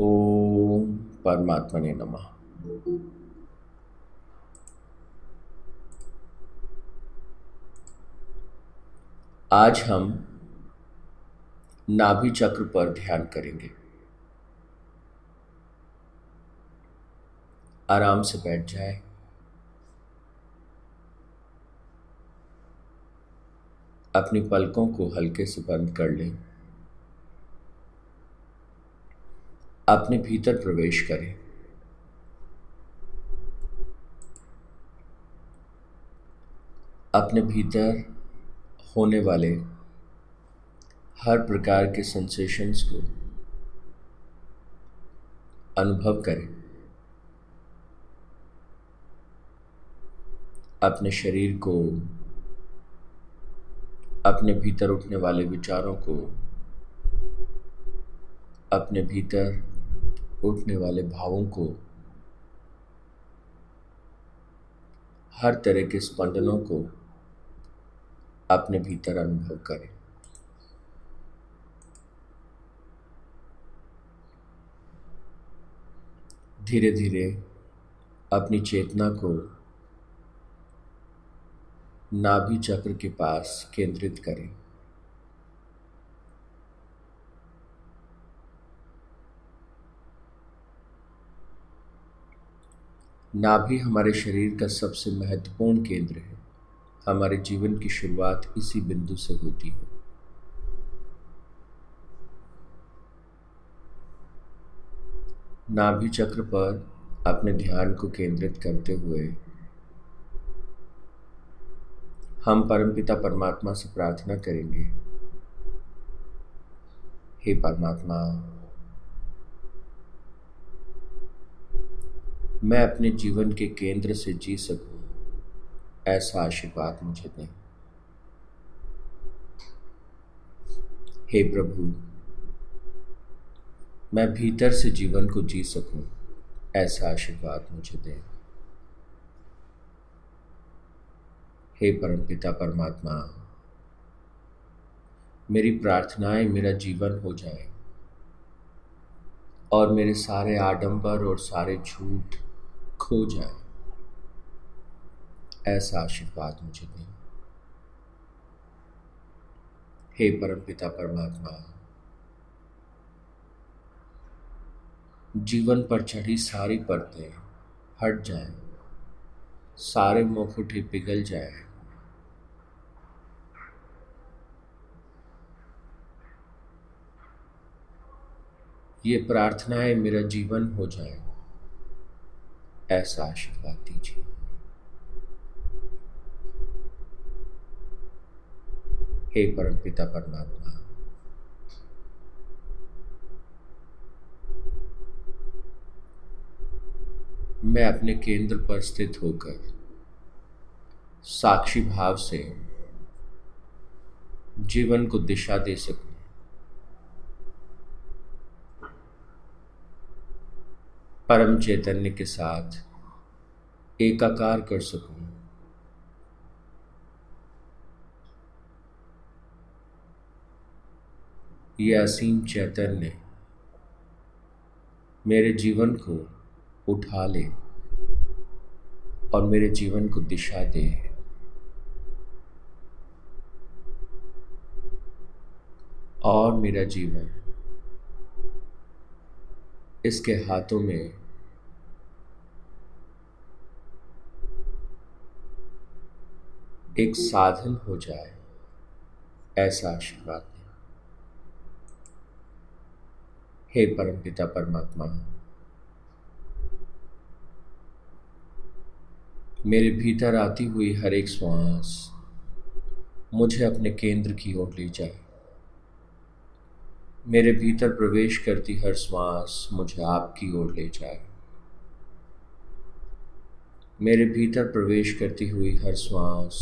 ओम परमात्मा ने नमः। आज हम नाभि चक्र पर ध्यान करेंगे। आराम से बैठ जाए। अपनी पलकों को हल्के से बंद कर लें। अपने भीतर प्रवेश करें। अपने भीतर होने वाले हर प्रकार के सेंसेशंस को अनुभव करें। अपने शरीर को, अपने भीतर उठने वाले विचारों को, अपने भीतर उठने वाले भावों को हर तरह के स्पंदनों को अपने भीतर अनुभव करें। धीरे धीरे अपनी चेतना को नाभि चक्र के पास केंद्रित करें। नाभि हमारे शरीर का सबसे महत्वपूर्ण केंद्र है। हमारे जीवन की शुरुआत इसी बिंदु से होती है। नाभि चक्र पर अपने ध्यान को केंद्रित करते हुए हम परमपिता परमात्मा से प्रार्थना करेंगे। हे परमात्मा मैं अपने जीवन के केंद्र से जी सकूँ, ऐसा आशीर्वाद मुझे दें। हे प्रभु, मैं भीतर से जीवन को जी सकूँ, ऐसा आशीर्वाद मुझे दें। हे परमपिता परमात्मा, मेरी प्रार्थनाएँ मेरा जीवन हो जाए, और मेरे सारे आडंबर और सारे झूठ खो जाए। ऐसा आशीर्वाद मुझे दें। हे परमपिता परमात्मा जीवन पर चढ़ी सारी परतें हट जाएँ, सारे मुखुटे पिघल जाए। ये प्रार्थनाएँ मेरा जीवन हो जाए। ऐसा आशीर्वाद दीजिए। हे परमपिता परमात्मा, मैं अपने केंद्र पर स्थित होकर साक्षी भाव से जीवन को दिशा दे सकूँ। परम चैतन्य के साथ एकाकार कर सकूँ। ये असीम चैतन्य मेरे जीवन को उठा ले और मेरे जीवन को दिशा दे। और मेरा जीवन इसके हाथों में एक साधन हो जाए, ऐसा आशीर्वाद हे परमपिता परमात्मा, मेरे भीतर आती हुई हर एक श्वास मुझे अपने केंद्र की ओर ले जाए। मेरे भीतर प्रवेश करती हर श्वास मुझे आपकी ओर ले जाए। मेरे भीतर प्रवेश करती हुई हर श्वास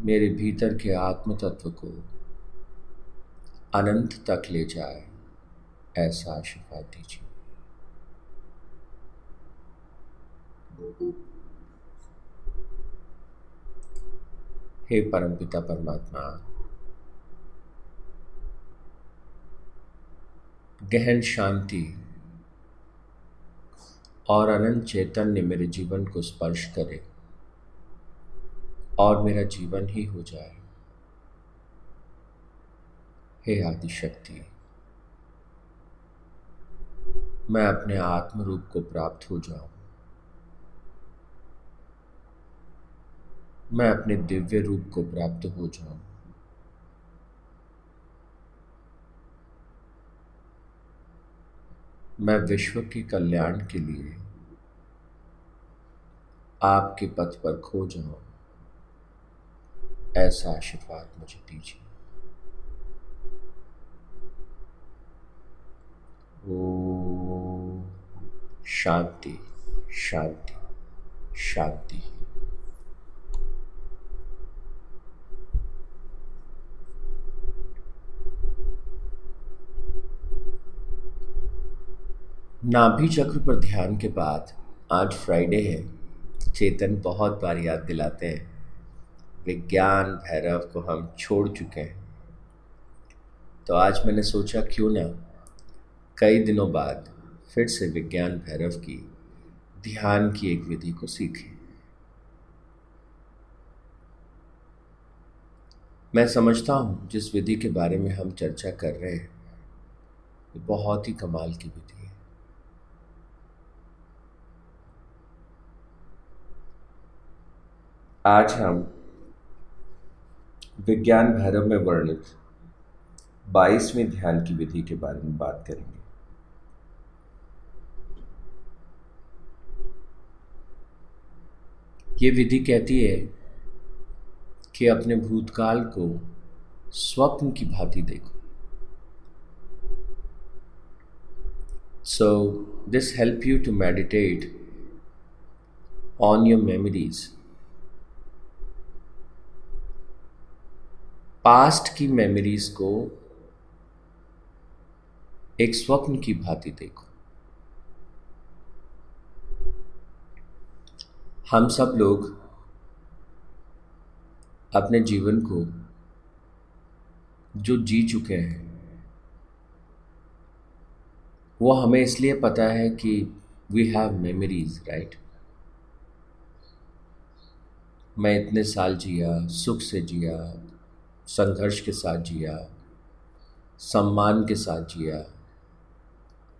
मेरे भीतर के आत्म तत्व को अनंत तक ले जाए, ऐसा आशीर्वाद दीजिए। हे परमपिता परमात्मा गहन शांति और अनंत चैतन्य मेरे जीवन को स्पर्श करे और मेरा जीवन ही हो जाए। हे आदि शक्ति मैं अपने आत्म रूप को प्राप्त हो जाऊँ। मैं अपने दिव्य रूप को प्राप्त हो जाऊँ। मैं विश्व के कल्याण के लिए आपके पथ पर खो जाऊँ, ऐसा आशीर्वाद मुझे दीजिए। ओ शांति शांति शांति। नाभि चक्र पर ध्यान के बाद आज फ्राइडे है। चेतन बहुत बार याद दिलाते हैं। विज्ञान भैरव को हम छोड़ चुके हैं। तो आज मैंने सोचा क्यों ना कई दिनों बाद फिर से विज्ञान भैरव की ध्यान की एक विधि को सीखें। मैं समझता हूँ जिस विधि के बारे में हम चर्चा कर रहे हैं बहुत ही कमाल की विधि आज हम विज्ञान भैरव में वर्णित बाईसवें ध्यान की विधि के बारे में बात करेंगे। ये विधि कहती है कि अपने भूतकाल को स्वप्न की भांति देखो। So this help you to meditate on your memories past की मेमोरीज को एक स्वप्न की भांति देखो। हम सब लोग अपने जीवन को जो जी चुके हैं, वो हमें इसलिए पता है कि वी हैव मेमोरीज राइट मैं इतने साल जिया, सुख से जिया संघर्ष के साथ जिया, सम्मान के साथ जिया,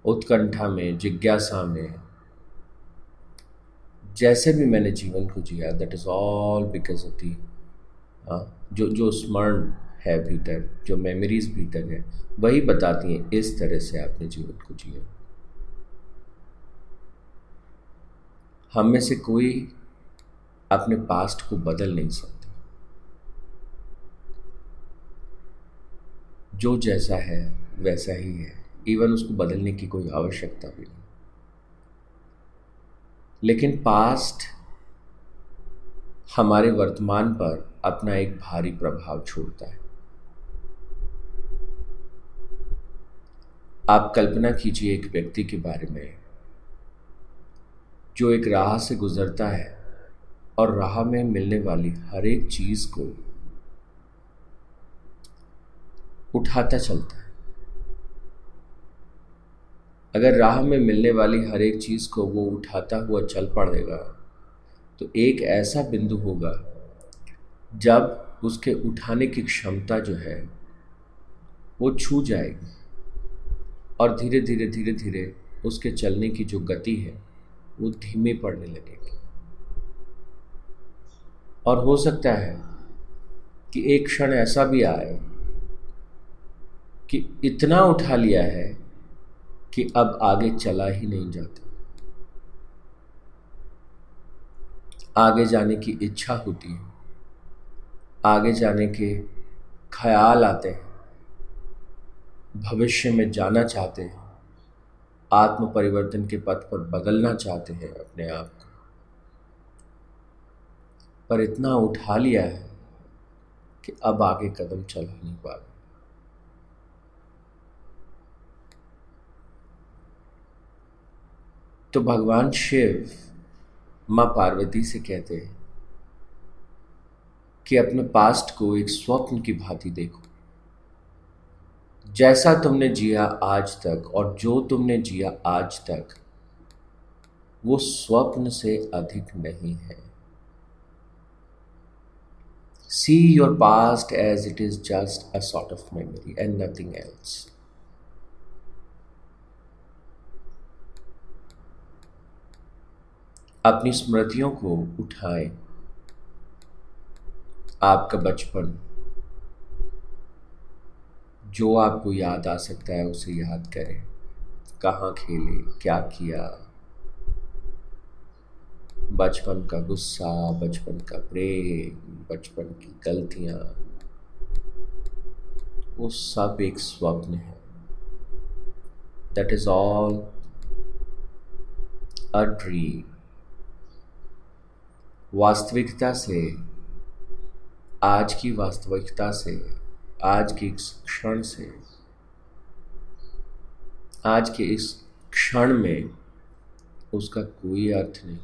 उत्कंठा में, जिज्ञासा में, जैसे भी मैंने जीवन को जिया that is all because of the जो जो स्मरण है भीतर, जो मेमोरीज भीतर है, वही बताती हैं, इस तरह से आपने जीवन को जिया। हम में से कोई अपने पास्ट को बदल नहीं सकता। जो जैसा है, वैसा ही है। इवन उसको बदलने की कोई आवश्यकता भी नहीं। लेकिन पास्ट हमारे वर्तमान पर अपना एक भारी प्रभाव छोड़ता है। आप कल्पना कीजिए एक व्यक्ति के बारे में, जो एक राह से गुजरता है और राह में मिलने वाली हर एक चीज़ को उठाता चलता है। अगर राह में मिलने वाली हर एक चीज़ को वो उठाता हुआ चल पड़ेगा तो एक ऐसा बिंदु होगा जब उसके उठाने की क्षमता जो है, वो छू जाएगी और धीरे धीरे धीरे धीरे उसके चलने की जो गति है, वो धीमे पड़ने लगेगी। और हो सकता है कि एक क्षण ऐसा भी आए कि इतना उठा लिया है कि अब आगे चला ही नहीं जाता। आगे जाने की इच्छा होती है। आगे जाने के ख्याल आते हैं। भविष्य में जाना चाहते हैं। आत्म परिवर्तन के पथ पर बदलना चाहते हैं अपने आप को। पर इतना उठा लिया है कि अब आगे कदम चला नहीं पा रहा। तो भगवान शिव माँ पार्वती से कहते हैं कि अपने पास्ट को एक स्वप्न की भांति देखो। जैसा तुमने जिया आज तक और जो तुमने जिया आज तक, वो स्वप्न से अधिक नहीं है। See your past as it is just a sort of memory and nothing else अपनी स्मृतियों को उठाएँ। आपका बचपन, जो आपको याद आ सकता है, उसे याद करें। कहाँ खेले, क्या किया? बचपन का गुस्सा, बचपन का प्रेम, बचपन की गलतियाँ। वो सब एक स्वप्न है। That is all a dream वास्तविकता से, आज की वास्तविकता से, आज के इस क्षण से, आज के इस क्षण में उसका कोई अर्थ नहीं,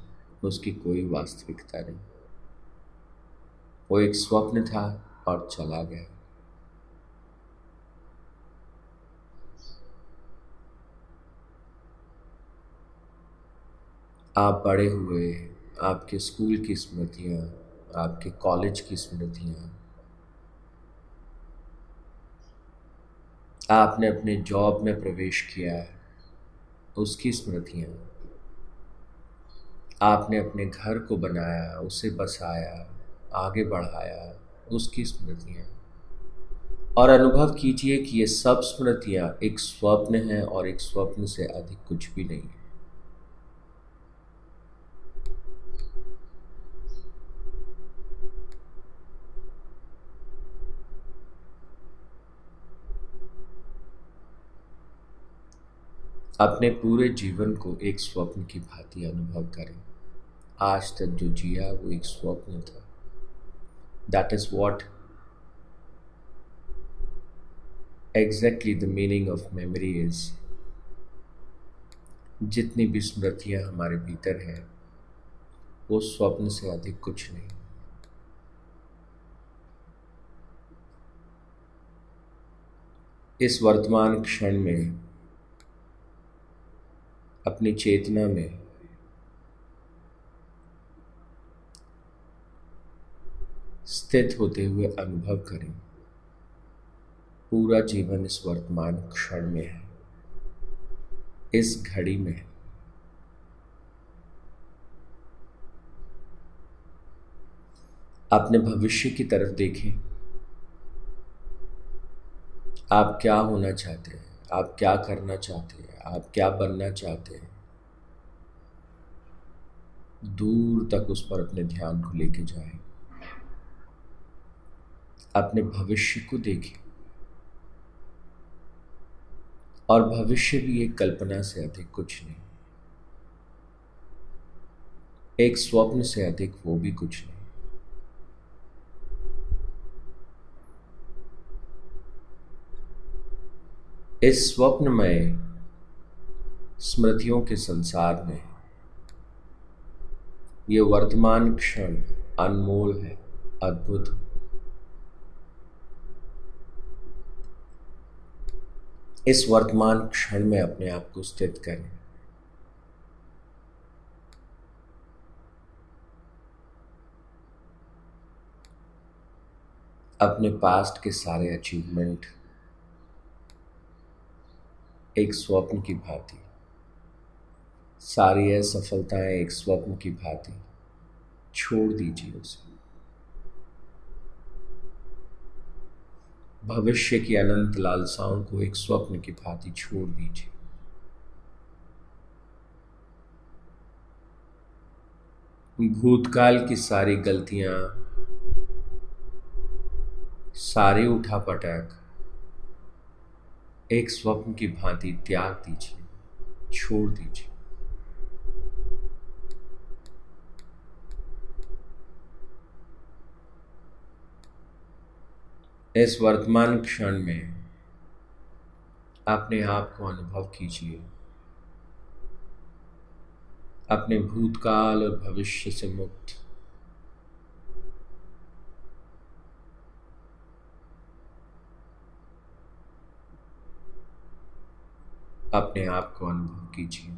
उसकी कोई वास्तविकता नहीं। वो एक स्वप्न था और चला गया। आप बड़े हुए आपके स्कूल की स्मृतियाँ, आपके कॉलेज की स्मृतियाँ। आपने अपने जॉब में प्रवेश किया है, उसकी स्मृतियाँ। आपने अपने घर को बनाया, उसे बसाया, आगे बढ़ाया, उसकी स्मृतियाँ। और अनुभव कीजिए कि ये सब स्मृतियाँ एक स्वप्न है और एक स्वप्न से अधिक कुछ भी नहीं है। अपने पूरे जीवन को एक स्वप्न की भांति अनुभव करें। आज तक जो जिया, वो एक स्वप्न था। That is what exactly the meaning of memory is जितनी भी स्मृतियाँ हमारे भीतर हैं, वो स्वप्न से अधिक कुछ नहीं। इस वर्तमान क्षण में अपनी चेतना में। स्थित होते हुए अनुभव करें। पूरा जीवन इस वर्तमान क्षण में है। इस घड़ी में अपने भविष्य की तरफ़ देखें। आप क्या होना चाहते हैं? आप क्या करना चाहते हैं? आप क्या बनना चाहते हैं? दूर तक उस पर अपने ध्यान को लेके जाए। अपने भविष्य को देखें। और भविष्य भी एक कल्पना से अधिक कुछ नहीं। एक स्वप्न से अधिक वो भी कुछ नहीं। इस स्वप्नमय स्मृतियों के संसार में। ये वर्तमान क्षण अनमोल है, अद्भुत। इस वर्तमान क्षण में अपने आप को स्थित करें। अपने पास्ट के सारे अचीवमेंट एक स्वप्न की भांति। सारी असफलताएँ एक स्वप्न की भांति। छोड़ दीजिए उसे। भविष्य की अनंत लालसाओं को एक स्वप्न की भांति छोड़ दीजिए। भूतकाल की सारी गलतियाँ, सारी उठापटक, एक स्वप्न की भांति त्याग दीजिए, छोड़ दीजिए। इस वर्तमान क्षण में अपने आप को अनुभव कीजिए। अपने भूतकाल और भविष्य से मुक्त। अपने आप को अनुभव कीजिए।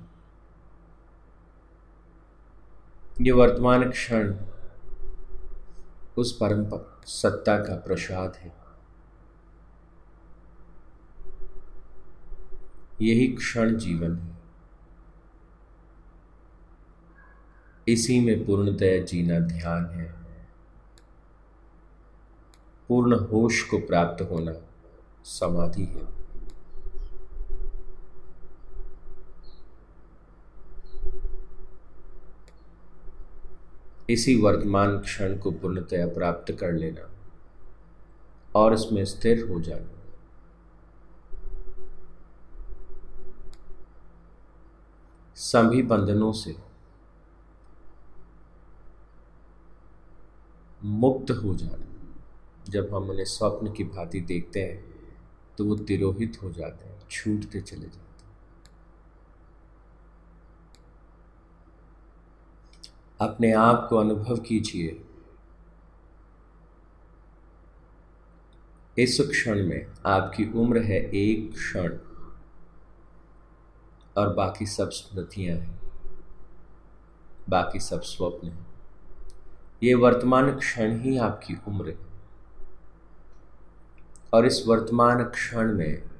ये वर्तमान क्षण उस परम सत्ता का प्रसाद है। यही क्षण जीवन है। इसी में पूर्णतया जीना ध्यान है। पूर्ण होश को प्राप्त होना समाधि है। इसी वर्तमान क्षण को पूर्णतया प्राप्त कर लेना और इसमें स्थिर हो जाना। सभी बंधनों से मुक्त हो जाना जब हम उन्हें स्वप्न की भांति देखते हैं तो वो तिरोहित हो जाते हैं, छूटते चले जाते हैं। अपने आप को अनुभव कीजिए। इस क्षण में आपकी उम्र है एक क्षण। और बाकी सब स्मृतियाँ हैं। बाकी सब स्वप्न हैं। ये वर्तमान क्षण ही आपकी उम्र है। और इस वर्तमान क्षण में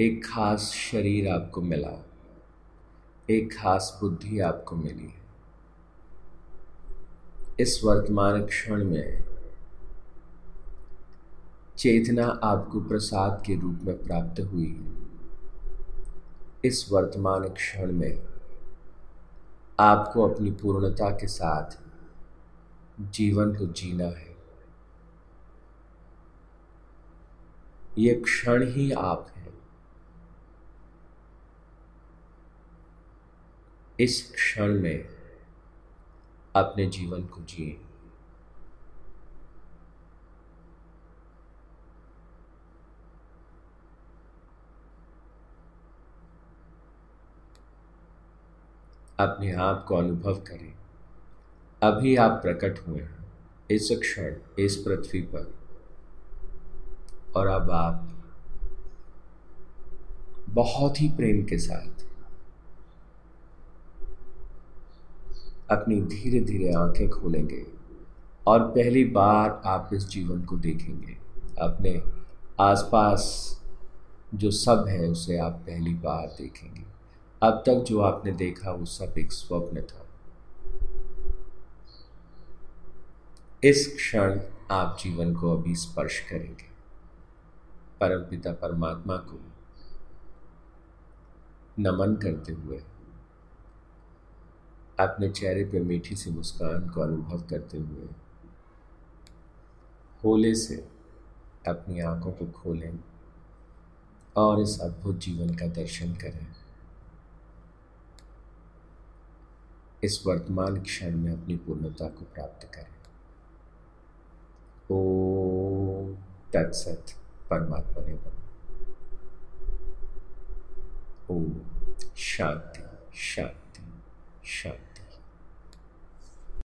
एक खास शरीर आपको मिला। एक खास बुद्धि आपको मिली। है इस वर्तमान क्षण में चेतना आपको प्रसाद के रूप में प्राप्त हुई। है इस वर्तमान क्षण में आपको अपनी पूर्णता के साथ जीवन को जीना है। ये क्षण ही आप हैं। इस क्षण में अपने जीवन को जिए। अपने आप को अनुभव करें। अभी आप प्रकट हुए हैं, इस क्षण, इस पृथ्वी पर। और अब आप बहुत ही प्रेम के साथ अपनी धीरे धीरे आँखें खोलेंगे और पहली बार आप इस जीवन को देखेंगे। अपने आसपास जो सब है, उसे आप पहली बार देखेंगे। अब तक जो आपने देखा वो सब एक स्वप्न था। इस क्षण आप जीवन को अभी स्पर्श करेंगे। परमपिता परमात्मा को नमन करते हुए, अपने चेहरे पर मीठी सी मुस्कान को अनुभव करते हुए, होले से अपनी आँखों को खोलें और इस अद्भुत जीवन का दर्शन करें। इस वर्तमान क्षण में अपनी पूर्णता को प्राप्त करें। ओ तत्सत परमात्मा ने बनो ओ शांति शांति शांति।